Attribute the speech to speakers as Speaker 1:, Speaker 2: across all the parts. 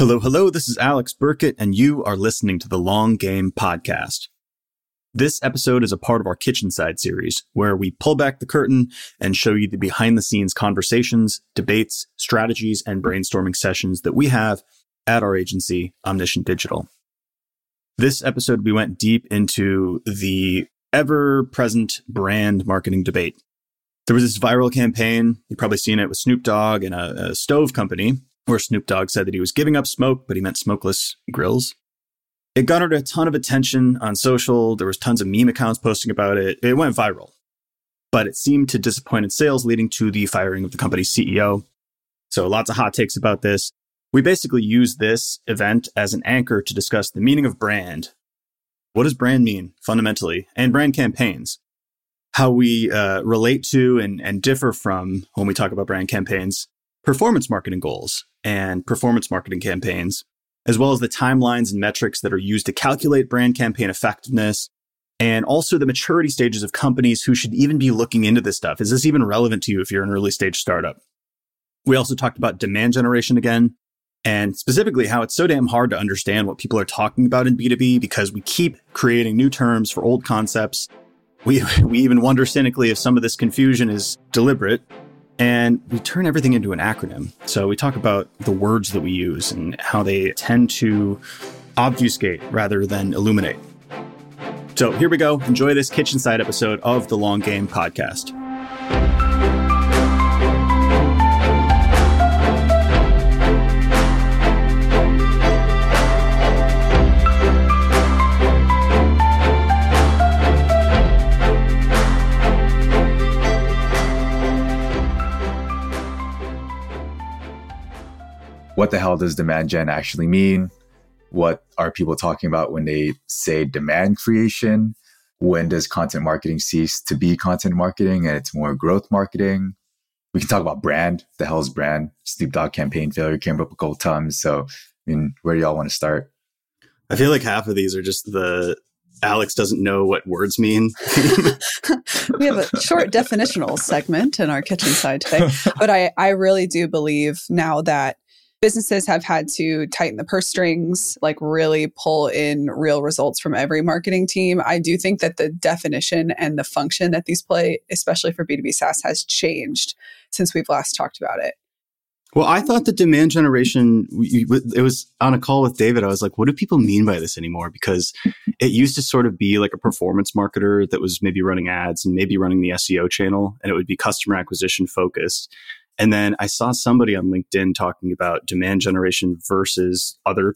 Speaker 1: Hello, hello. This is Alex Birkett, and you are listening to the Long Game Podcast. This episode is a part of our Kitchen Side series, where we pull back the curtain and show you the behind the scenes conversations, debates, strategies, and brainstorming sessions that we have at our agency, Omniscient Digital. This episode, we went deep into the ever present brand marketing debate. There was this viral campaign, you've probably seen it with Snoop Dogg and a, a stove company where Snoop Dogg said that he was giving up smoke, but he meant smokeless grills. It garnered a ton of attention on social. There was tons of meme accounts posting about it. It went viral, but it seemed to disappoint in sales, leading to the firing of the company's CEO. So lots of hot takes about this. We basically use this event as an anchor to discuss the meaning of brand. What does brand mean fundamentally and brand campaigns? How we uh, relate to and, and differ from when we talk about brand campaigns, performance marketing goals, and performance marketing campaigns, as well as the timelines and metrics that are used to calculate brand campaign effectiveness, and also the maturity stages of companies who should even be looking into this stuff. Is this even relevant to you if you're an early stage startup? We also talked about demand generation again, and specifically how it's so damn hard to understand what people are talking about in B2B because we keep creating new terms for old concepts. We, we even wonder cynically if some of this confusion is deliberate and we turn everything into an acronym. So we talk about the words that we use and how they tend to obfuscate rather than illuminate. So here we go. Enjoy this kitchen side episode of the Long Game podcast.
Speaker 2: What the hell does demand gen actually mean? What are people talking about when they say demand creation? When does content marketing cease to be content marketing and it's more growth marketing? We can talk about brand. The hell's brand? Snoop Dogg campaign failure came up a couple times. So, I mean, where do y'all want to start?
Speaker 1: I feel like half of these are just the Alex doesn't know what words mean.
Speaker 3: we have a short definitional segment in our kitchen side today, but I, I really do believe now that businesses have had to tighten the purse strings, like really pull in real results from every marketing team. I do think that the definition and the function that these play, especially for B2B SaaS, has changed since we've last talked about it.
Speaker 1: Well, I thought the demand generation, it was on a call with David. I was like, what do people mean by this anymore? Because it used to sort of be like a performance marketer that was maybe running ads and maybe running the SEO channel, and it would be customer acquisition focused. And then I saw somebody on LinkedIn talking about demand generation versus other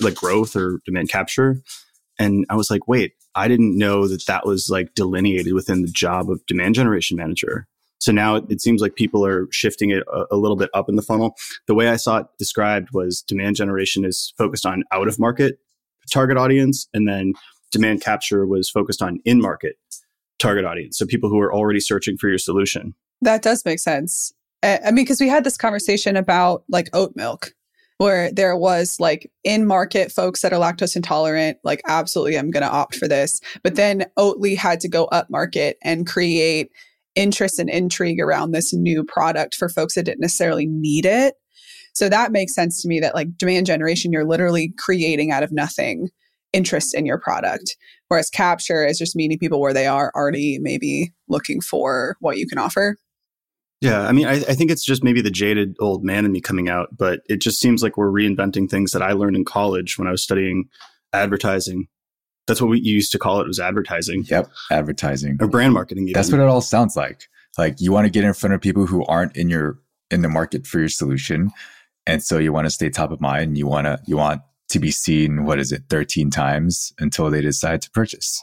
Speaker 1: like growth or demand capture. And I was like, wait, I didn't know that that was like delineated within the job of demand generation manager. So now it, seems like people are shifting it a, a, little bit up in the funnel. The way I saw it described was demand generation is focused on out of market target audience, and then demand capture was focused on in market target audience. So people who are already searching for your solution.
Speaker 3: That does make sense. I mean, because we had this conversation about like oat milk, where there was like in market folks that are lactose intolerant, like, absolutely, I'm going to opt for this. But then Oatly had to go up market and create interest and intrigue around this new product for folks that didn't necessarily need it. So that makes sense to me that like demand generation, you're literally creating out of nothing interest in your product. Whereas capture is just meeting people where they are already maybe looking for what you can offer.
Speaker 1: Yeah, I mean, I, I, think it's just maybe the jaded old man in me coming out, but it just seems like we're reinventing things that I learned in college when I was studying advertising. That's what we used to call it was advertising.
Speaker 2: Yep, advertising
Speaker 1: or brand marketing. Even.
Speaker 2: That's what it all sounds like. Like you want to get in front of people who aren't in your in the market for your solution, and so you want to stay top of mind. You want to you want to be seen. What is it, thirteen times until they decide to purchase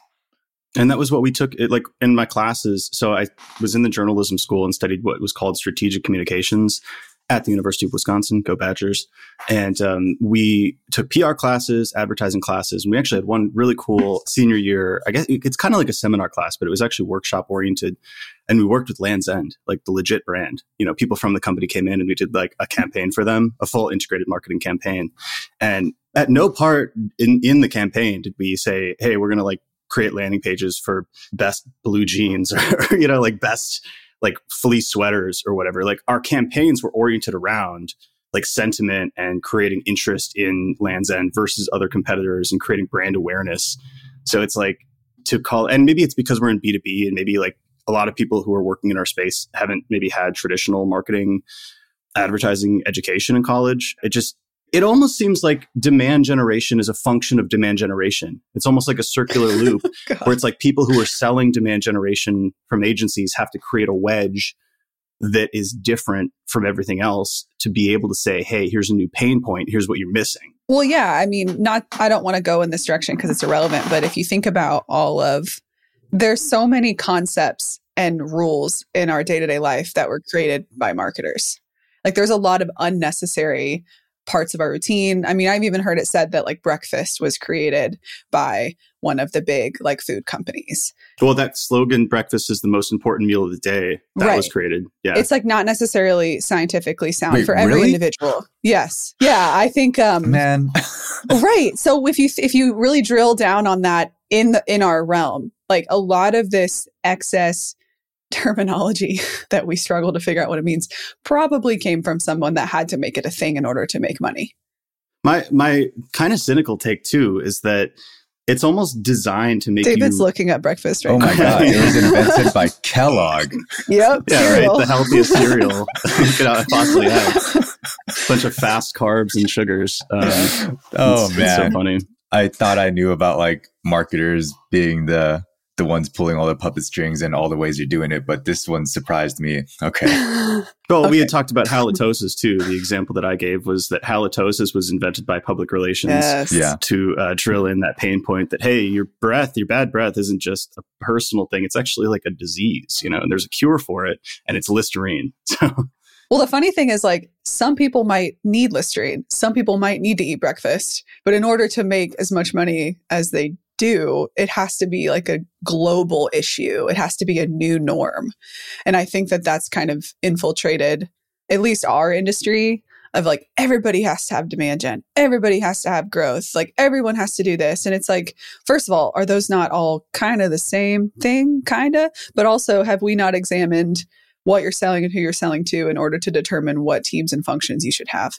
Speaker 1: and that was what we took it like in my classes. So i was in the journalism school and studied what was called strategic communications at the university of wisconsin go badgers. And um, we took pr classes advertising classes and we actually had one really cool senior year. I guess it's kind of like a seminar class but it was actually workshop oriented. And we worked with lands end like the legit brand. You know people from the company came in and we did like a campaign for them a full integrated marketing campaign. And at no part in, in the campaign did we say hey we're going to like create landing pages for best blue jeans or, you know, like best like fleece sweaters or whatever. Like our campaigns were oriented around like sentiment and creating interest in Land's End versus other competitors and creating brand awareness. So it's like to call, and maybe it's because we're in B2B and maybe like a lot of people who are working in our space haven't maybe had traditional marketing advertising education in college. It just, it almost seems like demand generation is a function of demand generation. It's almost like a circular loop where it's like people who are selling demand generation from agencies have to create a wedge that is different from everything else to be able to say, hey, here's a new pain point. Here's what you're missing.
Speaker 3: Well, yeah. I mean, not, I don't want to go in this direction because it's irrelevant, but if you think about all of, there's so many concepts and rules in our day to day life that were created by marketers. Like there's a lot of unnecessary parts of our routine. I mean, I've even heard it said that like breakfast was created by one of the big like food companies.
Speaker 1: Well, that slogan, breakfast is the most important meal of the day, that right. was created. Yeah.
Speaker 3: It's like not necessarily scientifically sound Wait, for every really? individual. Yes. Yeah. I think, um,
Speaker 2: man.
Speaker 3: right. So if you, if you really drill down on that in the, in our realm, like a lot of this excess terminology that we struggle to figure out what it means probably came from someone that had to make it a thing in order to make money.
Speaker 1: My my kind of cynical take too is that it's almost designed to make
Speaker 3: David's
Speaker 1: you...
Speaker 3: looking at breakfast right
Speaker 2: Oh my god, it was invented by Kellogg.
Speaker 3: Yep.
Speaker 1: Yeah, cereal. right. The healthiest cereal you could possibly have. Bunch of fast carbs and sugars. Um,
Speaker 2: oh it's, man, it's so funny. I thought I knew about like marketers being the the ones pulling all the puppet strings and all the ways you're doing it, but this one surprised me. Okay.
Speaker 1: well, okay. we had talked about halitosis too. The example that I gave was that halitosis was invented by public relations
Speaker 3: yes.
Speaker 1: yeah. to uh, drill in that pain point that, hey, your breath, your bad breath isn't just a personal thing. It's actually like a disease, you know, and there's a cure for it and it's Listerine. So.
Speaker 3: Well, the funny thing is, like, some people might need Listerine. Some people might need to eat breakfast. But in order to make as much money as they do, it has to be like a global issue. It has to be a new norm. And I think that that's kind of infiltrated at least our industry of like everybody has to have demand gen, everybody has to have growth, like everyone has to do this. And it's like, first of all, are those not all kind of the same thing, kind of? But also, have we not examined what you're selling and who you're selling to in order to determine what teams and functions you should have?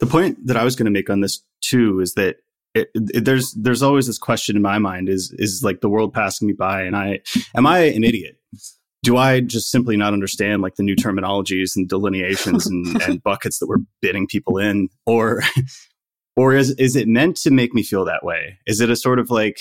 Speaker 1: The point that I was going to make on this too is that it, it, there's there's always this question in my mind is is like the world passing me by and I am I an idiot? Do I just simply not understand like the new terminologies and delineations and, and buckets that we're bidding people in, or or is is it meant to make me feel that way? Is it a sort of like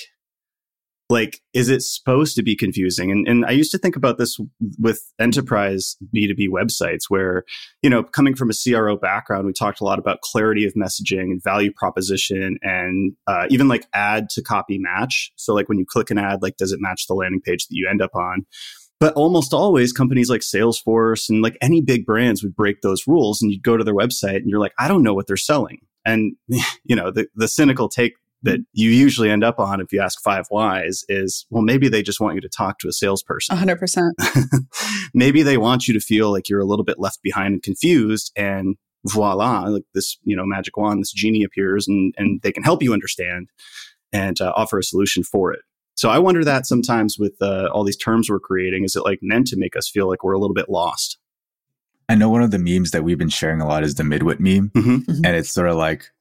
Speaker 1: like is it supposed to be confusing? And, and i used to think about this with enterprise b2b websites where you know coming from a cro background we talked a lot about clarity of messaging and value proposition and uh, even like ad to copy match. So like when you click an ad like does it match the landing page that you end up on? But almost always companies like salesforce and like any big brands would break those rules and you'd go to their website and you're like i don't know what they're selling. And you know the, the cynical take that you usually end up on if you ask five whys is well maybe they just want you to talk to a salesperson
Speaker 3: 100%
Speaker 1: maybe they want you to feel like you're a little bit left behind and confused and voila like this you know magic wand this genie appears and and they can help you understand and uh, offer a solution for it so i wonder that sometimes with uh, all these terms we're creating is it like meant to make us feel like we're a little bit lost
Speaker 2: I know one of the memes that we've been sharing a lot is the midwit meme. Mm-hmm. Mm-hmm. And it's sort of like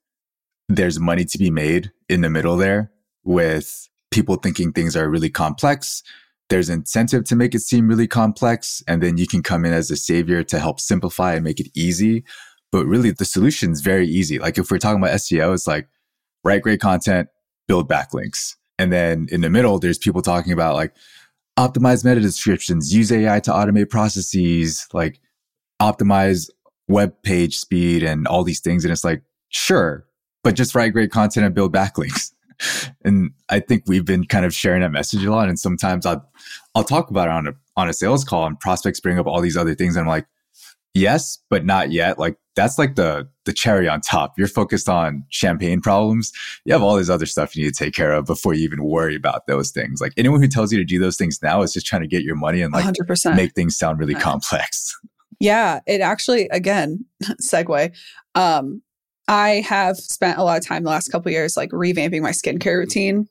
Speaker 2: there's money to be made in the middle there with people thinking things are really complex. There's incentive to make it seem really complex. And then you can come in as a savior to help simplify and make it easy. But really, the solution is very easy. Like if we're talking about SEO, it's like write great content, build backlinks. And then in the middle, there's people talking about like optimize meta descriptions, use AI to automate processes, like optimize web page speed and all these things. And it's like, sure, but just write great content and build backlinks. and I think we've been kind of sharing that message a lot. And sometimes I'll I'll talk about it on a on a sales call and prospects bring up all these other things. And I'm like, yes, but not yet. Like that's like the the cherry on top. You're focused on champagne problems. You have all this other stuff you need to take care of before you even worry about those things. Like anyone who tells you to do those things now is just trying to get your money and like 100%. make things sound really complex.
Speaker 3: Yeah, it actually again segue. Um, I have spent a lot of time the last couple years like revamping my skincare routine.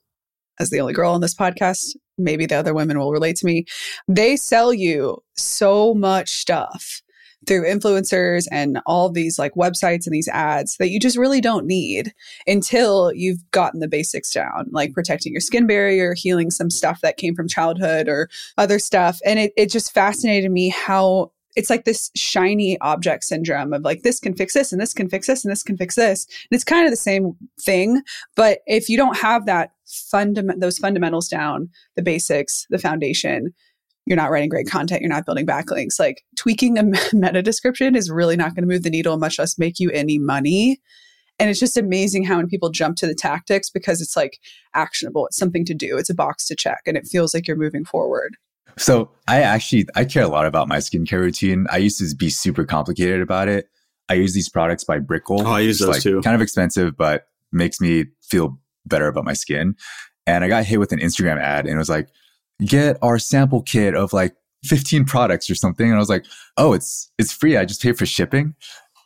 Speaker 3: As the only girl on this podcast, maybe the other women will relate to me. They sell you so much stuff through influencers and all these like websites and these ads that you just really don't need until you've gotten the basics down, like protecting your skin barrier, healing some stuff that came from childhood or other stuff. And it, it just fascinated me how it's like this shiny object syndrome of like this can fix this and this can fix this and this can fix this. And it's kind of the same thing but if you don't have that fundament those fundamentals down the basics the foundation you're not writing great content you're not building backlinks. Like tweaking a meta description is really not going to move the needle much less make you any money. And it's just amazing how when people jump to the tactics because it's like actionable it's something to do it's a box to check and it feels like you're moving forward
Speaker 2: so I actually I care a lot about my skincare routine. I used to be super complicated about it. I use these products by Brickell.
Speaker 1: Oh, I use those
Speaker 2: like
Speaker 1: too.
Speaker 2: Kind of expensive, but makes me feel better about my skin. And I got hit with an Instagram ad and it was like, get our sample kit of like 15 products or something. And I was like, oh, it's it's free. I just pay for shipping.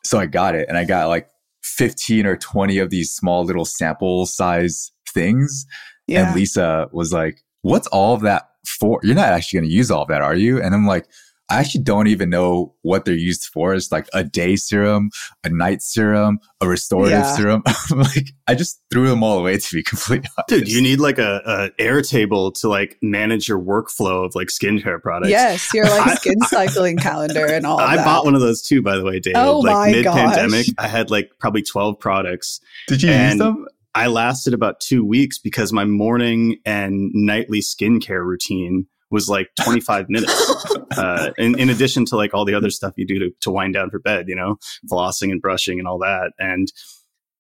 Speaker 2: So I got it. And I got like 15 or 20 of these small little sample size things.
Speaker 3: Yeah.
Speaker 2: And Lisa was like, what's all of that for? You're not actually going to use all of that, are you? And I'm like, I actually don't even know what they're used for. It's like a day serum, a night serum, a restorative
Speaker 3: Yeah.
Speaker 2: serum. like I just threw them all away to be completely honest.
Speaker 1: Dude, you need like a, a Airtable to like manage your workflow of like skincare products.
Speaker 3: yes you're like skin cycling calendar and all of
Speaker 1: I
Speaker 3: that.
Speaker 1: bought one of those too, by the way, David.
Speaker 3: Oh my
Speaker 1: like mid pandemic,
Speaker 3: gosh.
Speaker 1: I had like probably 12 products.
Speaker 2: Did you use them?
Speaker 1: I lasted about two weeks because my morning and nightly skincare routine was like 25 minutes. Uh, in, in addition to like all the other stuff you do to, to wind down for bed, you know, flossing and brushing and all that. And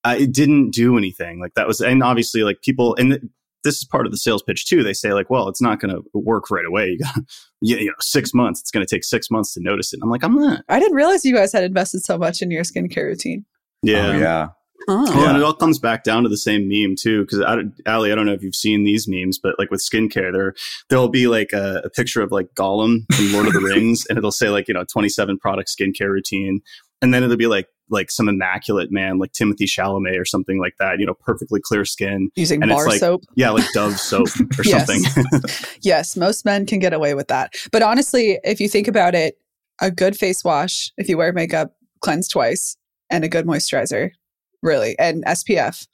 Speaker 1: I, it didn't do anything like that was, and obviously like people, and th- this is part of the sales pitch too. They say like, well, it's not going to work right away. You got, you you know, six months. It's going to take six months to notice it. I'm like, I'm not.
Speaker 3: I didn't realize you guys had invested so much in your skincare routine.
Speaker 1: Yeah.
Speaker 2: Oh, yeah.
Speaker 3: Oh.
Speaker 1: Well, and it all comes back down to the same meme too. Because Allie, I don't know if you've seen these memes, but like with skincare, there there'll be like a, a picture of like Gollum from Lord of the Rings, and it'll say like you know twenty seven product skincare routine, and then it'll be like like some immaculate man like Timothée Chalamet or something like that. You know, perfectly clear skin.
Speaker 3: Using
Speaker 1: And it's
Speaker 3: bar
Speaker 1: like-
Speaker 3: soap.
Speaker 1: Yeah, like Dove soap or
Speaker 3: Yes.
Speaker 1: something.
Speaker 3: Yes, most men can get away with that. But honestly, if you think about it, a good face wash, if you wear makeup, cleanse twice, and a good moisturizer, really, and SPF,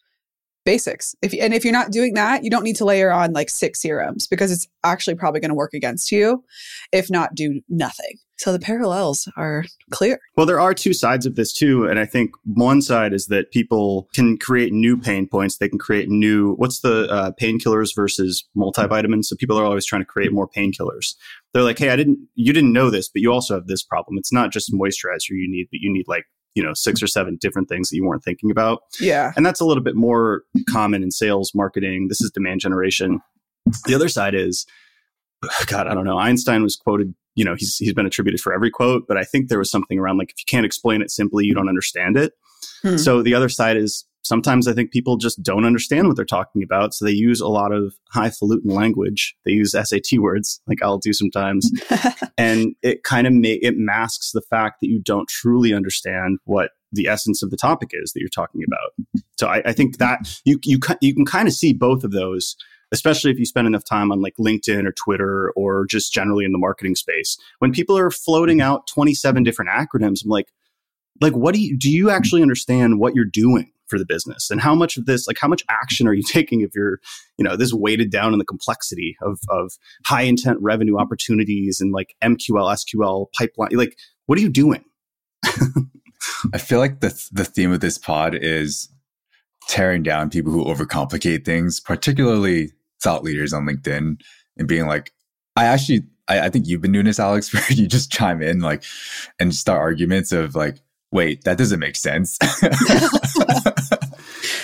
Speaker 3: basics. If and if you're not doing that, you don't need to layer on like six serums because it's actually probably going to work against you, if not do nothing. So the parallels are clear.
Speaker 1: Well, there are two sides of this too. And I think one side is that people can create new pain points. They can create new, what's the uh, painkillers versus multivitamins? So people are always trying to create more painkillers. They're like, hey, I didn't, you didn't know this, but you also have this problem. It's not just moisturizer you need, but you need like, you know, six or seven different things that you weren't thinking about.
Speaker 3: Yeah.
Speaker 1: And that's a little bit more common in sales marketing. This is demand generation. The other side is, God, I don't know. Einstein was quoted, you know, he's, he's been attributed for every quote, but I think there was something around like, if you can't explain it simply, you don't understand it.
Speaker 3: Hmm.
Speaker 1: So the other side is sometimes I think people just don't understand what they're talking about. So they use a lot of highfalutin language. They use SAT words, like I'll do sometimes and it kind of ma- it masks the fact that you don't truly understand what the essence of the topic is that you're talking about. So I, I think that you you you can kind of see both of those, especially if you spend enough time on like LinkedIn or Twitter or just generally in the marketing space. When people are floating out 27 different acronyms, I'm like, like what do you do? You actually understand what you're doing? For the business, and how much of this, like how much action are you taking if you're, you know, this weighted down in the complexity of of high intent revenue opportunities and like MQL, SQL pipeline. Like, what are you doing?
Speaker 2: I feel like the the theme of this pod is tearing down people who overcomplicate things, particularly thought leaders on LinkedIn, and being like, I actually, I, I think you've been doing this, Alex, where you just chime in like and start arguments of like, wait, that doesn't make sense.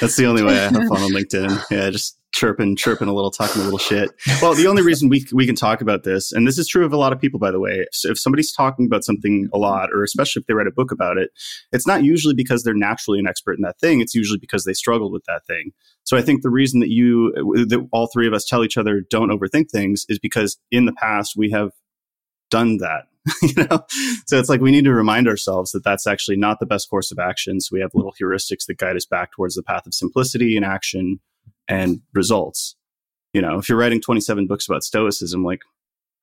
Speaker 1: That's the only way I have fun on LinkedIn. Yeah, just chirping, chirping a little, talking a little shit. Well, the only reason we we can talk about this, and this is true of a lot of people, by the way. So if somebody's talking about something a lot, or especially if they write a book about it, it's not usually because they're naturally an expert in that thing. It's usually because they struggled with that thing. So I think the reason that you, that all three of us tell each other don't overthink things, is because in the past we have done that. you know, so it's like we need to remind ourselves that that's actually not the best course of action. So we have little heuristics that guide us back towards the path of simplicity and action and results. You know, if you're writing 27 books about stoicism, like,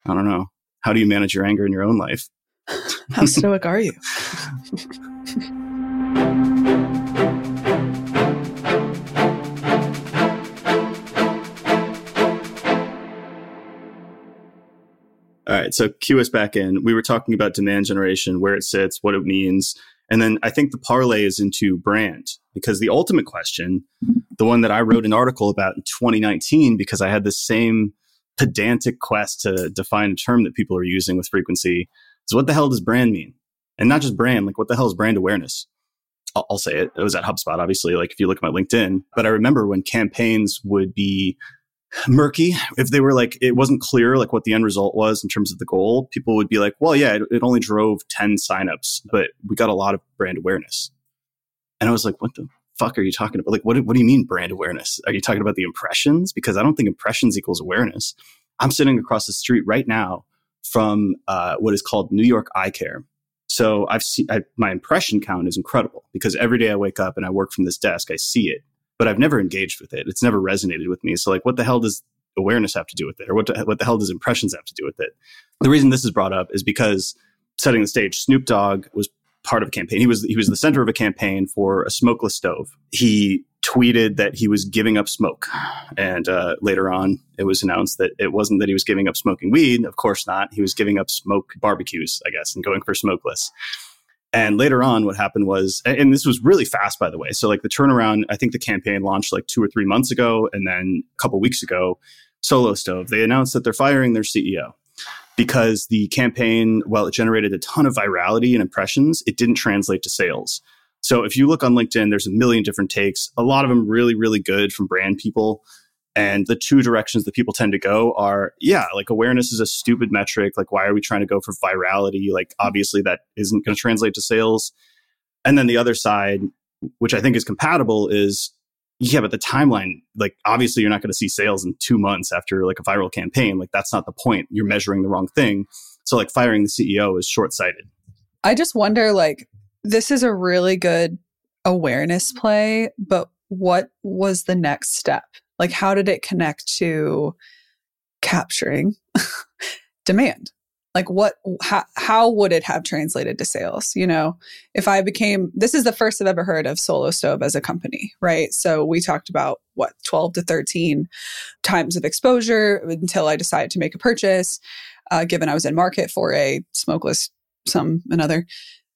Speaker 1: I don't know, how do you manage your anger in your own life?
Speaker 3: How stoic are you?
Speaker 1: All right, so cue us back in. We were talking about demand generation, where it sits, what it means. And then I think the parlay is into brand because the ultimate question, the one that I wrote an article about in 2019, because I had the same pedantic quest to define a term that people are using with frequency, is what the hell does brand mean? And not just brand, like what the hell is brand awareness? I'll, I'll say it. It was at HubSpot, obviously, like if you look at my LinkedIn. But I remember when campaigns would be murky. If they were like, it wasn't clear like what the end result was in terms of the goal, people would be like, well, yeah, it, it only drove 10 signups, but we got a lot of brand awareness. And I was like, what the fuck are you talking about? Like, what, what do you mean brand awareness? Are you talking about the impressions? Because I don't think impressions equals awareness. I'm sitting across the street right now from uh, what is called New York Eye Care. So I've seen my impression count is incredible because every day I wake up and I work from this desk, I see it but I've never engaged with it. It's never resonated with me. So like, what the hell does awareness have to do with it? Or what, what the hell does impressions have to do with it? The reason this is brought up is because setting the stage, Snoop Dogg was part of a campaign. He was, he was the center of a campaign for a smokeless stove. He tweeted that he was giving up smoke. And uh, later on, it was announced that it wasn't that he was giving up smoking weed. Of course not. He was giving up smoke barbecues, I guess, and going for smokeless. And later on, what happened was, and this was really fast, by the way. So, like the turnaround, I think the campaign launched like two or three months ago. And then a couple weeks ago, Solo Stove, they announced that they're firing their CEO because the campaign, while it generated a ton of virality and impressions, it didn't translate to sales. So, if you look on LinkedIn, there's a million different takes, a lot of them really, really good from brand people. And the two directions that people tend to go are, yeah, like awareness is a stupid metric. Like, why are we trying to go for virality? Like, obviously, that isn't going to translate to sales. And then the other side, which I think is compatible, is yeah, but the timeline, like, obviously, you're not going to see sales in two months after like a viral campaign. Like, that's not the point. You're measuring the wrong thing. So, like, firing the CEO is short sighted.
Speaker 3: I just wonder, like, this is a really good awareness play, but what was the next step? Like, how did it connect to capturing demand? Like, what, how, how would it have translated to sales? You know, if I became, this is the first I've ever heard of Solo Stove as a company, right? So we talked about what, 12 to 13 times of exposure until I decided to make a purchase, uh, given I was in market for a smokeless, some, another.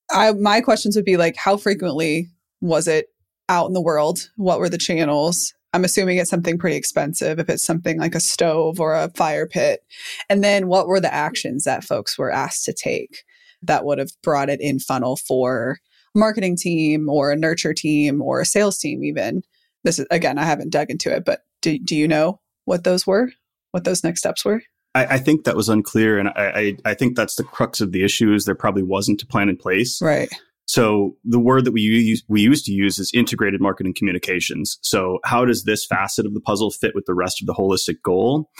Speaker 3: I, my questions would be like, how frequently was it out in the world? What were the channels? I'm assuming it's something pretty expensive if it's something like a stove or a fire pit. And then what were the actions that folks were asked to take that would have brought it in funnel for a marketing team or a nurture team or a sales team even? This is again, I haven't dug into it, but do, do you know what those were? What those next steps were?
Speaker 1: I, I think that was unclear, and I, I, I think that's the crux of the issue. Is there probably wasn't a plan in place,
Speaker 3: right?
Speaker 1: So the word that we use, we used to use is integrated marketing communications. So how does this facet of the puzzle fit with the rest of the holistic goal?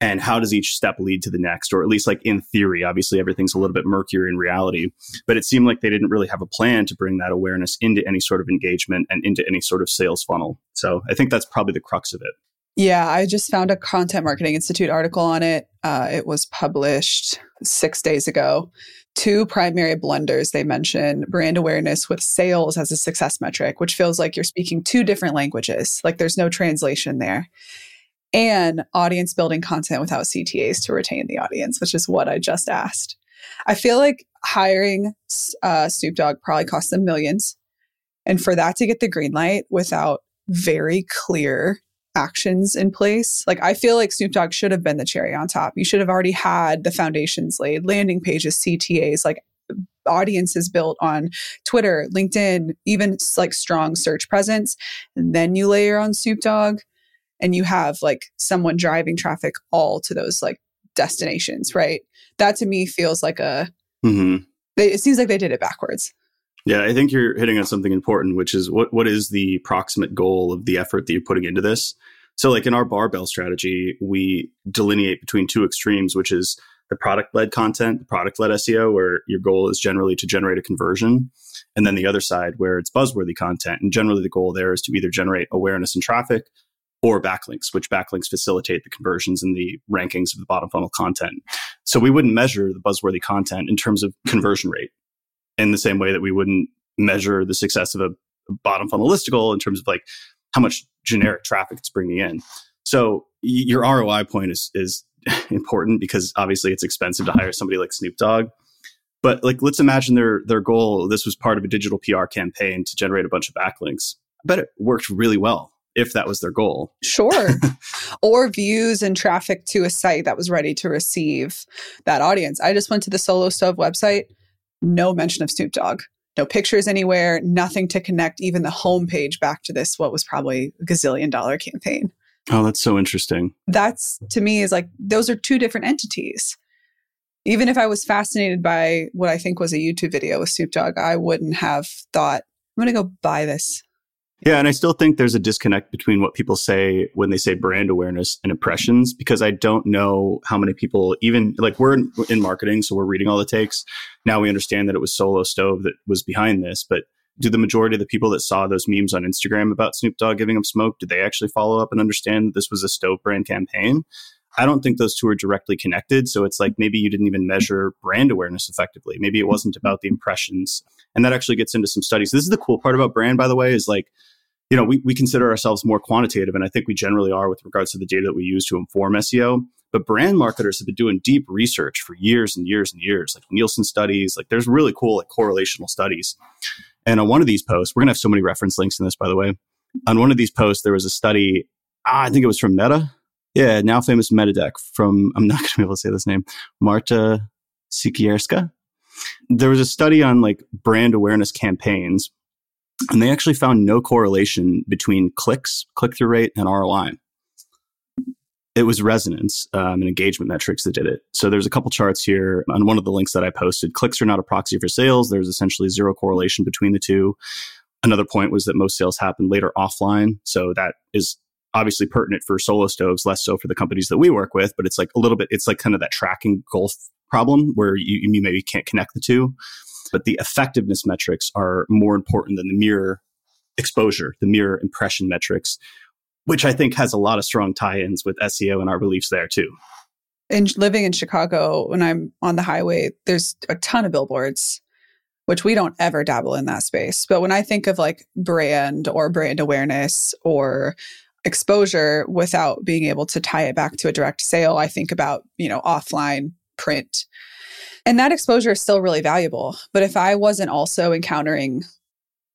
Speaker 1: And how does each step lead to the next? Or at least like in theory, obviously everything's a little bit murkier in reality, but it seemed like they didn't really have a plan to bring that awareness into any sort of engagement and into any sort of sales funnel. So I think that's probably the crux of it.
Speaker 3: Yeah, I just found a Content Marketing Institute article on it. Uh, it was published six days ago two primary blunders they mention brand awareness with sales as a success metric, which feels like you're speaking two different languages, like there's no translation there. And audience building content without CTAs to retain the audience, which is what I just asked. I feel like hiring uh, Snoop Dogg probably cost them millions. And for that to get the green light without very clear actions in place. Like I feel like Snoop Dogg should have been the cherry on top. You should have already had the foundations laid, landing pages, CTAs, like audiences built on Twitter, LinkedIn, even like strong search presence. And then you layer on Snoop Dogg and you have like someone driving traffic all to those like destinations, right? That to me feels like a, mm-hmm. it seems like they did it backwards.
Speaker 1: Yeah, I think you're hitting on something important, which is what what is the proximate goal of the effort that you're putting into this? So, like in our barbell strategy, we delineate between two extremes, which is the product led content, the product led SEO, where your goal is generally to generate a conversion. And then the other side, where it's buzzworthy content. And generally, the goal there is to either generate awareness and traffic or backlinks, which backlinks facilitate the conversions and the rankings of the bottom funnel content. So we wouldn't measure the buzzworthy content in terms of conversion rate. In the same way that we wouldn't measure the success of a bottom funnel listicle in terms of like how much generic traffic it's bringing in. So your ROI point is is important because obviously it's expensive to hire somebody like Snoop Dogg. But like let's imagine their their goal this was part of a digital PR campaign to generate a bunch of backlinks. I bet it worked really well if that was their goal.
Speaker 3: Sure. or views and traffic to a site that was ready to receive that audience. I just went to the Solo Stove website, no mention of Snoop Dogg. No pictures anywhere, nothing to connect even the homepage back to this, what was probably a gazillion dollar campaign.
Speaker 1: Oh, that's so interesting.
Speaker 3: That's to me is like those are two different entities. Even if I was fascinated by what I think was a YouTube video with Snoop Dogg, I wouldn't have thought, I'm going to go buy this.
Speaker 1: Yeah, and I still think there's a disconnect between what people say when they say brand awareness and impressions because I don't know how many people even like we're in, in marketing, so we're reading all the takes. Now we understand that it was Solo Stove that was behind this, but do the majority of the people that saw those memes on Instagram about Snoop Dogg giving him smoke, did they actually follow up and understand that this was a Stove brand campaign? I don't think those two are directly connected. So it's like maybe you didn't even measure brand awareness effectively. Maybe it wasn't about the impressions. And that actually gets into some studies. This is the cool part about brand, by the way, is like, you know, we, we consider ourselves more quantitative, and I think we generally are with regards to the data that we use to inform SEO. But brand marketers have been doing deep research for years and years and years, like Nielsen studies. Like there's really cool like correlational studies. And on one of these posts, we're gonna have so many reference links in this, by the way. On one of these posts, there was a study. Ah, I think it was from Meta. Yeah, now famous Metadeck from I'm not gonna be able to say this name, Marta Sikierska. There was a study on like brand awareness campaigns, and they actually found no correlation between clicks, click through rate, and ROI it was resonance um, and engagement metrics that did it. So there's a couple charts here on one of the links that I posted. Clicks are not a proxy for sales. There's essentially zero correlation between the two. Another point was that most sales happen later offline. So that is obviously pertinent for solo stoves, less so for the companies that we work with, but it's like a little bit, it's like kind of that tracking gulf problem where you, you maybe can't connect the two. But the effectiveness metrics are more important than the mere exposure, the mere impression metrics, which I think has a lot of strong tie ins with SEO and our beliefs there too.
Speaker 3: In living in Chicago, when I'm on the highway, there's a ton of billboards, which we don't ever dabble in that space. But when I think of like brand or brand awareness or exposure without being able to tie it back to a direct sale, I think about, you know, offline print. And that exposure is still really valuable. But if I wasn't also encountering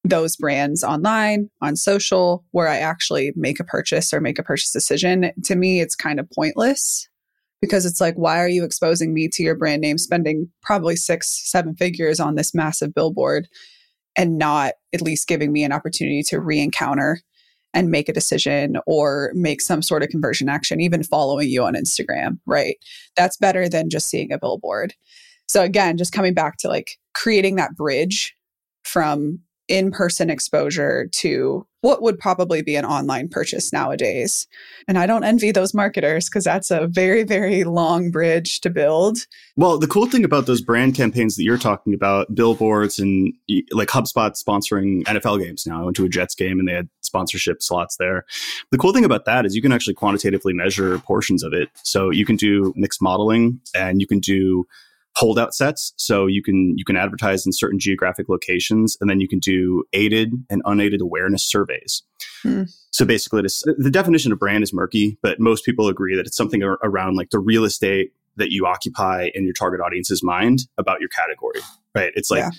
Speaker 3: those brands online, on social, where I actually make a purchase or make a purchase decision, to me, it's kind of pointless because it's like, why are you exposing me to your brand name, spending probably six, seven figures on this massive billboard and not at least giving me an opportunity to re encounter and make a decision or make some sort of conversion action, even following you on Instagram, right? That's better than just seeing a billboard. So, again, just coming back to like creating that bridge from in person exposure to what would probably be an online purchase nowadays. And I don't envy those marketers because that's a very, very long bridge to build.
Speaker 1: Well, the cool thing about those brand campaigns that you're talking about, billboards and like HubSpot sponsoring NFL games now. I went to a Jets game and they had sponsorship slots there. The cool thing about that is you can actually quantitatively measure portions of it. So you can do mixed modeling and you can do holdout sets. So you can you can advertise in certain geographic locations, and then you can do aided and unaided awareness surveys. Hmm. So basically, the definition of brand is murky, but most people agree that it's something around like the real estate that you occupy in your target audience's mind about your category. Right? It's like yeah.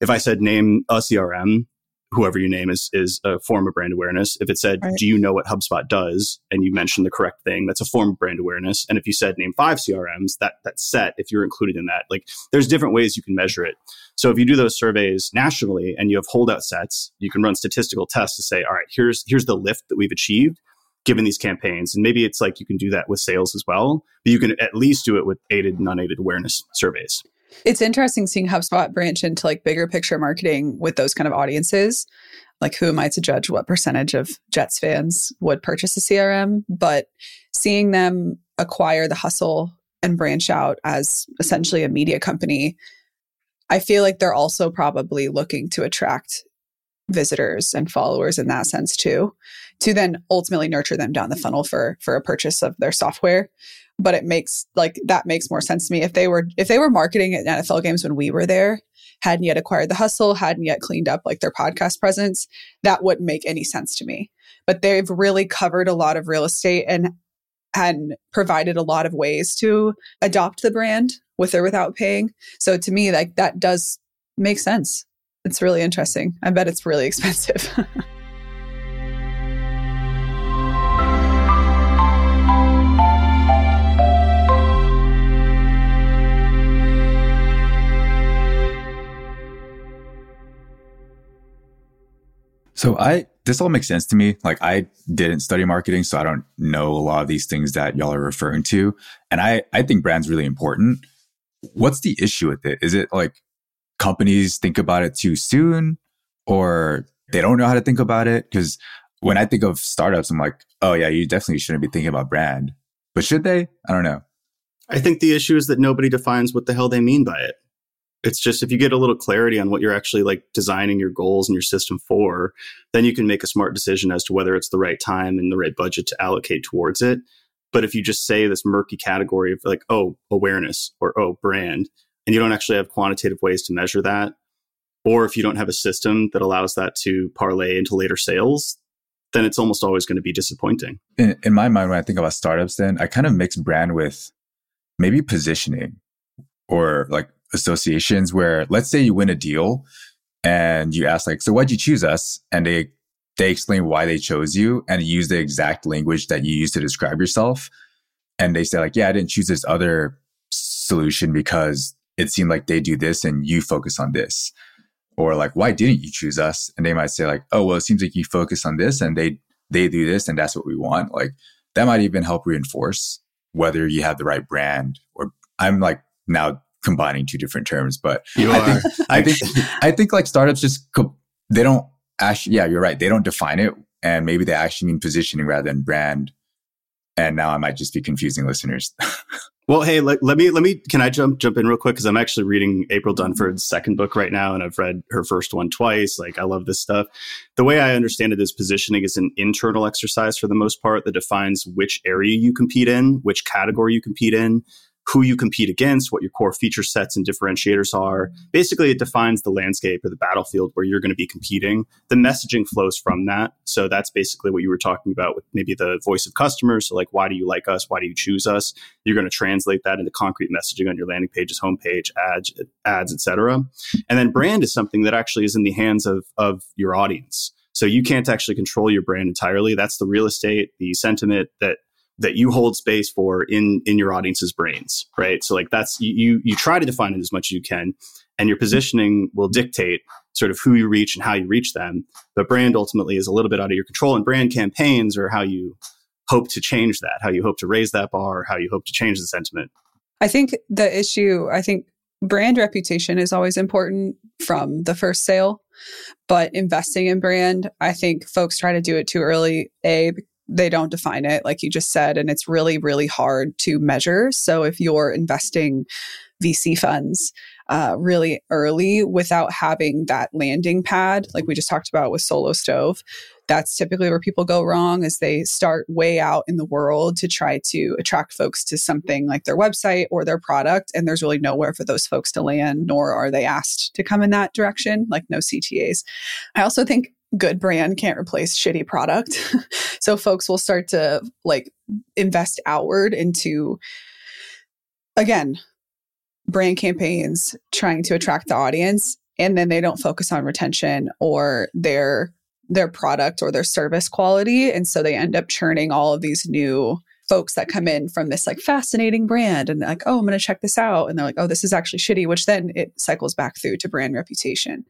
Speaker 1: if I said name a CRM, whoever you name is is a form of brand awareness. If it said, right. "Do you know what HubSpot does?" and you mentioned the correct thing, that's a form of brand awareness. And if you said, "Name five CRMs," that that set, if you're included in that, like there's different ways you can measure it. So if you do those surveys nationally and you have holdout sets, you can run statistical tests to say, "All right, here's here's the lift that we've achieved." given these campaigns. And maybe it's like you can do that with sales as well, but you can at least do it with aided and unaided awareness surveys.
Speaker 3: It's interesting seeing HubSpot branch into like bigger picture marketing with those kind of audiences. Like, who am I to judge what percentage of Jets fans would purchase a CRM? But seeing them acquire the hustle and branch out as essentially a media company, I feel like they're also probably looking to attract visitors and followers in that sense too to then ultimately nurture them down the funnel for for a purchase of their software but it makes like that makes more sense to me. If they were if they were marketing at NFL games when we were there, hadn't yet acquired the hustle, hadn't yet cleaned up like their podcast presence, that wouldn't make any sense to me. But they've really covered a lot of real estate and and provided a lot of ways to adopt the brand with or without paying. So to me, like that does make sense. It's really interesting. I bet it's really expensive.
Speaker 2: So I this all makes sense to me. Like I didn't study marketing, so I don't know a lot of these things that y'all are referring to. And I I think brand's really important. What's the issue with it? Is it like companies think about it too soon or they don't know how to think about it? Because when I think of startups, I'm like, oh yeah, you definitely shouldn't be thinking about brand. But should they? I don't know.
Speaker 1: I think the issue is that nobody defines what the hell they mean by it it's just if you get a little clarity on what you're actually like designing your goals and your system for, then you can make a smart decision as to whether it's the right time and the right budget to allocate towards it. But if you just say this murky category of like, oh, awareness or oh, brand, and you don't actually have quantitative ways to measure that, or if you don't have a system that allows that to parlay into later sales, then it's almost always going to be disappointing.
Speaker 2: In, in my mind, when I think about startups, then I kind of mix brand with maybe positioning or like associations where let's say you win a deal and you ask like, so why'd you choose us? And they, they explain why they chose you and use the exact language that you use to describe yourself. And they say like, yeah, I didn't choose this other solution because it seemed like they do this and you focus on this. Or like, why didn't you choose us? And they might say like, oh, well, it seems like you focus on this and they, they do this and that's what we want. Like that might even help reinforce whether you have the right brand or I'm like now combining two different terms, but
Speaker 1: you
Speaker 2: I
Speaker 1: are.
Speaker 2: think, I think, I think like startups just, they don't actually, yeah, you're right. They don't define it. And maybe they actually mean positioning rather than brand. And now I might just be confusing listeners.
Speaker 1: well, hey, let, let, me, let me, can I jump, jump in real quick? Cause I'm actually reading April Dunford's second book right now. And I've read her first one twice. Like I love this stuff. The way I understand it is positioning is an internal exercise for the most part that defines which area you compete in, which category you compete in, who you compete against, what your core feature sets and differentiators are. Mm-hmm. Basically, it defines the landscape or the battlefield where you're going to be competing. The messaging flows from that. So that's basically what you were talking about with maybe the voice of customers. So like, why do you like us? Why do you choose us? You're going to translate that into concrete messaging on your landing pages, homepage, ads, ads, etc. And then brand is something that actually is in the hands of of your audience. So you can't actually control your brand entirely. That's the real estate, the sentiment that that you hold space for in in your audience's brains right? So like that's you you try to define it as much as you can and your positioning will dictate sort of who you reach and how you reach them. But brand ultimately is a little bit out of your control and brand campaigns are how you hope to change that how you hope to raise that bar how you hope to change the sentiment.
Speaker 3: I think the issue i think brand reputation is always important from the first sale but investing in brand i think folks try to do it too early a they don't define it, like you just said, and it's really, really hard to measure. So if you're investing VC funds uh, really early without having that landing pad, like we just talked about with Solo Stove, that's typically where people go wrong is they start way out in the world to try to attract folks to something like their website or their product and there's really nowhere for those folks to land nor are they asked to come in that direction like no ctas i also think good brand can't replace shitty product. so folks will start to like invest outward into again, brand campaigns trying to attract the audience and then they don't focus on retention or their their product or their service quality. And so they end up churning all of these new folks that come in from this like fascinating brand and like oh i'm going to check this out. And they're like oh this is actually shitty which then it cycles back through to brand reputation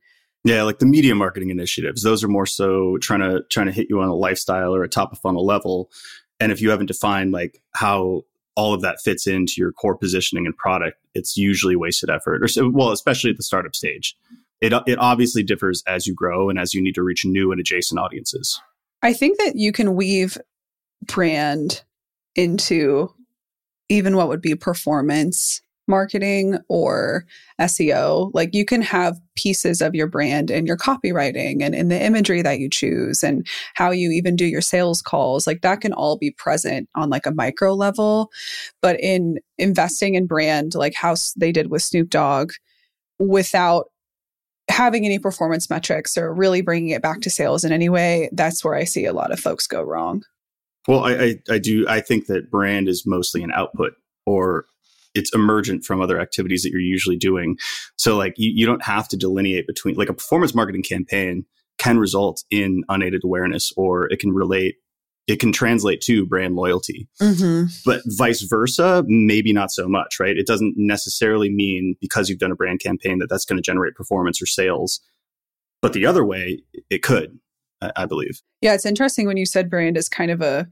Speaker 1: yeah, like the media marketing initiatives, those are more so trying to trying to hit you on a lifestyle or a top of funnel level. And if you haven't defined like how all of that fits into your core positioning and product, it's usually wasted effort. Or so, well, especially at the startup stage. It it obviously differs as you grow and as you need to reach new and adjacent audiences.
Speaker 3: I think that you can weave brand into even what would be performance marketing or SEO. Like you can have pieces of your brand in your copywriting and in the imagery that you choose and how you even do your sales calls. Like that can all be present on like a micro level. But in investing in brand, like how they did with Snoop Dogg, without having any performance metrics or really bringing it back to sales in any way, that's where I see a lot of folks go wrong.
Speaker 1: Well, I, I, I do. I think that brand is mostly an output or it's emergent from other activities that you're usually doing. So like you, you don't have to delineate between like a performance marketing campaign can result in unaided awareness or it can relate it can translate to brand loyalty. Mm-hmm. But vice versa, maybe not so much, right? It doesn't necessarily mean because you've done a brand campaign that that's going to generate performance or sales. But the other way, it could, I, I believe.
Speaker 3: Yeah, it's interesting when you said brand is kind of a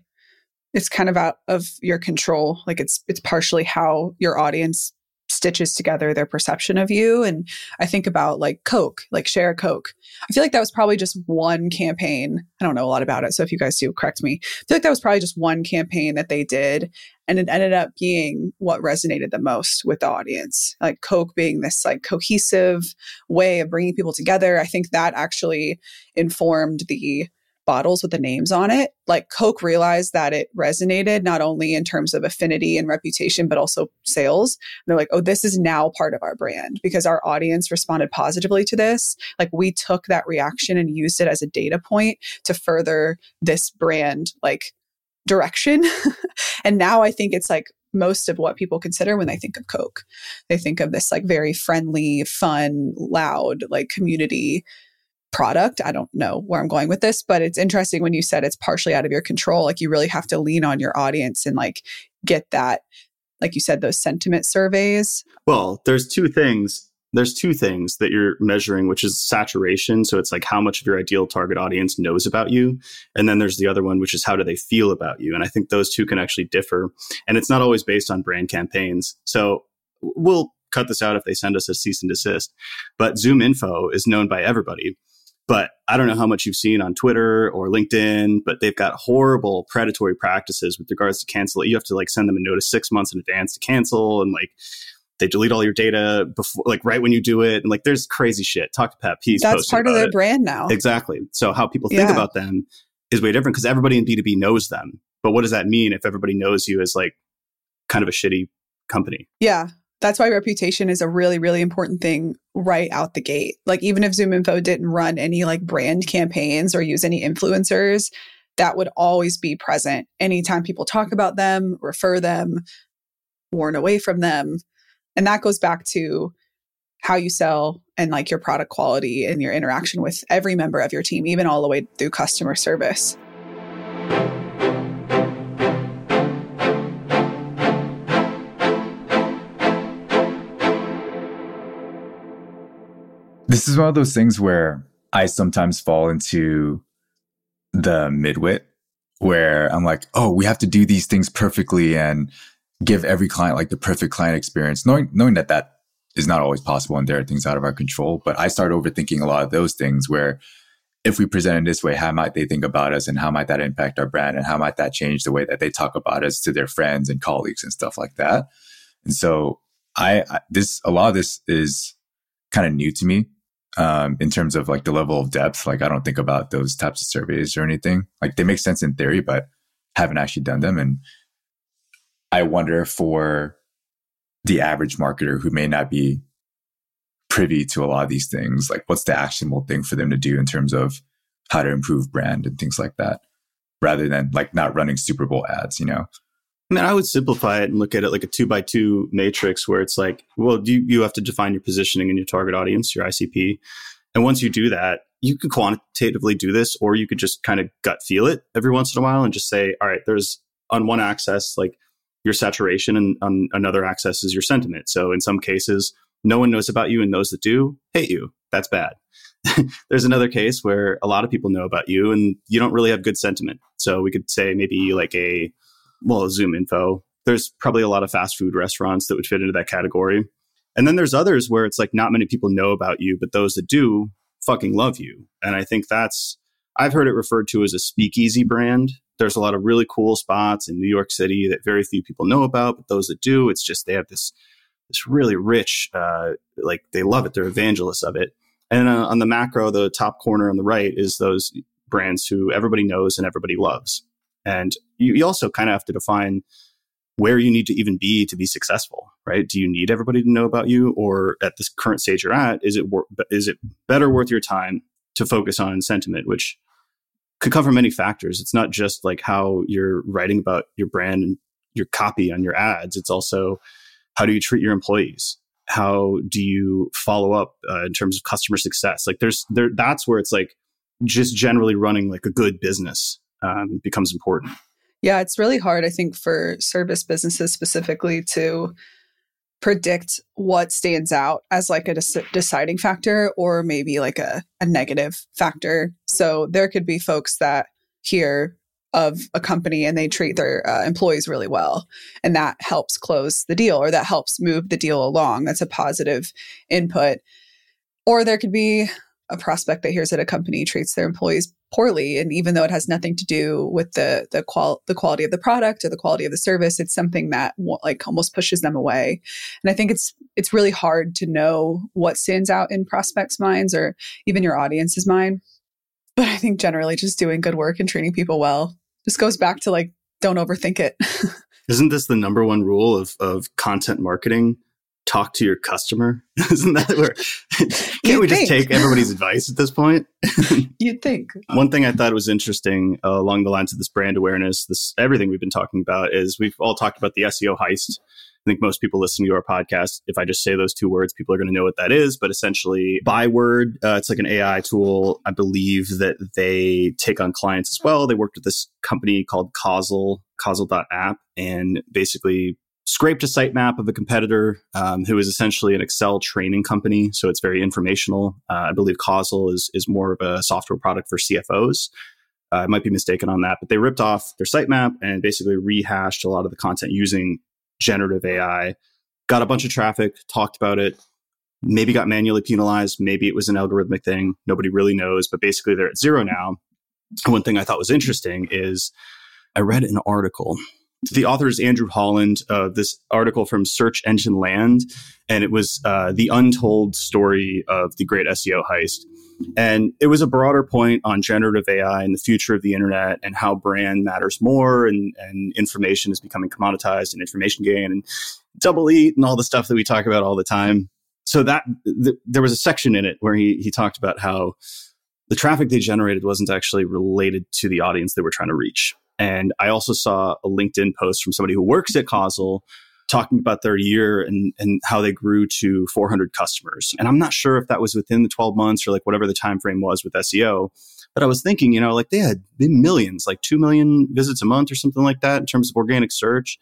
Speaker 3: it's kind of out of your control. Like it's it's partially how your audience stitches together their perception of you. And i think about like coke like share a coke. I feel like that was probably just one campaign. I don't know a lot about it so if you guys do correct me. I feel like that was probably just one campaign that they did and it ended up being what resonated the most with the audience. Like coke being this like cohesive way of bringing people together. I think that actually informed the bottles with the names on it, like Coke realized that it resonated not only in terms of affinity and reputation, but also sales. And they're like, oh, this is now part of our brand because our audience responded positively to this. Like we took that reaction and used it as a data point to further this brand like direction. and now I think it's like most of what people consider when they think of Coke. They think of this like very friendly, fun, loud, like community product. I don't know where I'm going with this, but it's interesting when you said it's partially out of your control. Like you really have to lean on your audience and like get that, like you said, those sentiment surveys.
Speaker 1: Well, there's two things. There's two things that you're measuring, which is saturation. So it's like how much of your ideal target audience knows about you. And then there's the other one, which is how do they feel about you? And I think those two can actually differ. And it's not always based on brand campaigns. So we'll cut this out if they send us a cease and desist. But ZoomInfo is known by everybody but I don't know how much you've seen on Twitter or LinkedIn, but they've got horrible predatory practices with regards to cancel. You have to like send them a notice six months in advance to cancel, and like they delete all your data before, like right when you do it, and like there's crazy shit. Talk to Pat Pease.
Speaker 3: That's part of their
Speaker 1: it.
Speaker 3: brand now.
Speaker 1: Exactly. So how people think yeah. about them is way different because everybody in B two B knows them. But what does that mean if everybody knows you as like kind of a shitty company?
Speaker 3: Yeah, that's why reputation is a really really important thing right out the gate. Like even if ZoomInfo didn't run any like brand campaigns or use any influencers that would always be present. Anytime people talk about them refer them warn away from them. And that goes back to how you sell and like your product quality and your interaction with every member of your team even all the way through customer service
Speaker 2: This is one of those things where I sometimes fall into the midwit where I'm like, oh, we have to do these things perfectly and give every client like the perfect client experience, knowing knowing that that is not always possible and there are things out of our control. But I start overthinking a lot of those things where if we present in this way, how might they think about us and how might that impact our brand and how might that change the way that they talk about us to their friends and colleagues and stuff like that. And so I, I this a lot of this is kind of new to me um, in terms of like the level of depth. Like I don't think about those types of surveys or anything. Like they make sense in theory, but haven't actually done them. And I wonder for the average marketer who may not be privy to a lot of these things, like what's the actionable thing for them to do in terms of how to improve brand and things like that, rather than like not running Super Bowl ads, you know?
Speaker 1: I mean, I would simplify it and look at it like a two by two matrix where it's like, well, you, you have to define your positioning and your target audience, your ICP. And once you do that, you could quantitatively do this, or you could just kind of gut feel it every once in a while and just say, all right, there's on one axis, like your saturation, and on another axis is your sentiment. So in some cases, no one knows about you, and those that do hate you. That's bad. there's another case where a lot of people know about you and you don't really have good sentiment. So we could say maybe like a well, ZoomInfo. There's probably a lot of fast food restaurants that would fit into that category. And then there's others where it's like not many people know about you, but those that do fucking love you. And I think that's, I've heard it referred to as a speakeasy brand. There's a lot of really cool spots in New York City that very few people know about, but those that do, it's just they have this this really rich, uh, like they love it. They're evangelists of it. And uh, on the macro, the top corner on the right is those brands who everybody knows and everybody loves. And you, you also kind of have to define where you need to even be to be successful, right? Do you need everybody to know about you, or at this current stage you're at, is it wor- is it better worth your time to focus on sentiment, which could cover many factors. It's not just like how you're writing about your brand and your copy on your ads. It's also how do you treat your employees? How do you follow up uh, in terms of customer success? Like there's there that's where it's like just generally running like a good business um, becomes important.
Speaker 3: Yeah, it's really hard, I think, for service businesses specifically to predict what stands out as like a deciding factor or maybe like a, a negative factor. So there could be folks that hear of a company and they treat their uh, employees really well and that helps close the deal or that helps move the deal along that's a positive input or there could be a prospect that hears that a company treats their employees poorly. And even though it has nothing to do with the the qual the quality of the product or the quality of the service it's something that like almost pushes them away. And i think it's it's really hard to know what stands out in prospects minds or even your audience's mind. But i think generally just doing good work and treating people well just goes back to like don't overthink it.
Speaker 1: Isn't this the number one rule of of content marketing talk to your customer? Isn't that where can't we just take everybody's advice at this point?
Speaker 3: You'd think.
Speaker 1: One thing I thought was interesting uh, along the lines of this brand awareness, this everything we've been talking about is we've all talked about the SEO heist. I think most people listening to our podcast, if I just say those two words, people are going to know what that is. But essentially, Byword, uh, it's like an AI tool. I believe that they take on clients as well. They worked with this company called Causal, causal.app, and basically scraped a sitemap of a competitor um, who is essentially an Excel training company. So it's very informational. Uh, I believe Causal is, is more of a software product for CFOs. Uh, I might be mistaken on that, but they ripped off their sitemap and basically rehashed a lot of the content using generative AI. Got a bunch of traffic, talked about it, maybe got manually penalized, maybe it was an algorithmic thing. Nobody really knows, but basically they're at zero now. One thing I thought was interesting is I read an article the author is Andrew Holland, uh, this article from Search Engine Land, and it was uh, the untold story of the great SEO heist. And it was a broader point on generative AI and the future of the internet and how brand matters more and, and information is becoming commoditized and information gain and double eat and all the stuff that we talk about all the time. So that th- there was a section in it where he, he talked about how the traffic they generated wasn't actually related to the audience they were trying to reach. And I also saw a LinkedIn post from somebody who works at Causal talking about their year and, and how they grew to 400 customers. And I'm not sure if that was within the 12 months or like whatever the time frame was with SEO. But I was thinking, you know, like they had millions, like 2 million visits a month or something like that in terms of organic search.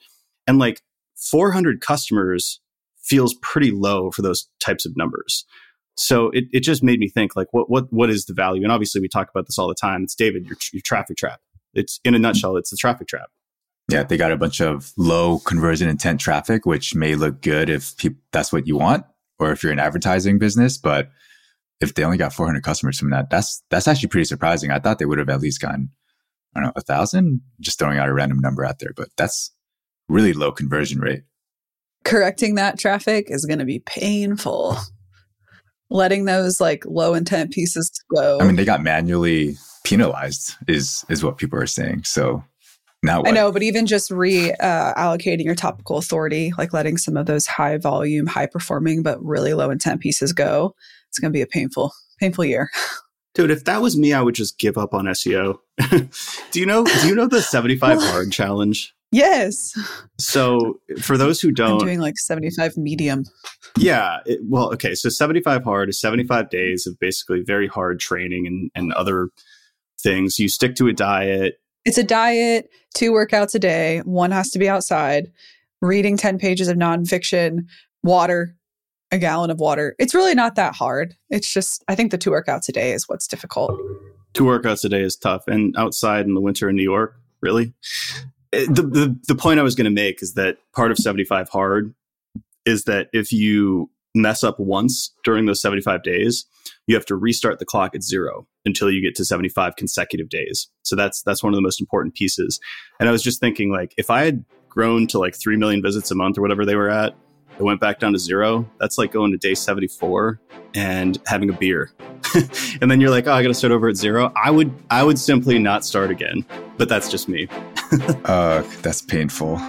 Speaker 1: And like 400 customers feels pretty low for those types of numbers. So it, it just made me think like what what what is the value? And obviously we talk about this all the time. It's David, your, your traffic trap. It's in a nutshell, it's a traffic trap.
Speaker 2: Yeah, they got a bunch of low conversion intent traffic, which may look good if pe- that's what you want, or if you're an advertising business. But if they only got 400 customers from that, that's that's actually pretty surprising. I thought they would have at least gotten, I don't know, a thousand. Just throwing out a random number out there, but that's really low conversion rate.
Speaker 3: Correcting that traffic is going to be painful. Letting those like low intent pieces go.
Speaker 2: I mean, they got manually penalized is is what people are saying. So now what?
Speaker 3: I know, but even just reallocating uh, your topical authority, like letting some of those high volume, high performing, but really low intent pieces go, it's going to be a painful, painful year.
Speaker 1: Dude, if that was me, I would just give up on SEO. do you know? Do you know the seventy-five hard challenge?
Speaker 3: Yes.
Speaker 1: So for those who don't,
Speaker 3: I'm doing like seventy-five medium.
Speaker 1: Yeah. It, well, okay. So seventy-five hard is seventy-five days of basically very hard training and and other things. You stick to a diet.
Speaker 3: It's a diet, two workouts a day. One has to be outside, reading 10 pages of nonfiction, water, a gallon of water. It's really not that hard. It's just, I think the two workouts a day is what's difficult.
Speaker 1: Two workouts a day is tough. And outside in the winter in New York, really? Eh, the, the, the point I was going to make is that part of 75 hard is that if you mess up once during those 75 days, you have to restart the clock at zero until you get to 75 consecutive days. So that's that's one of the most important pieces. And I was just thinking like if I had grown to like 3 million visits a month or whatever they were at it went back down to zero. That's like going to day 74 and having a beer. and then you're like, oh, I got to start over at zero. I would, I would simply not start again. But that's just me.
Speaker 2: uh, that's painful.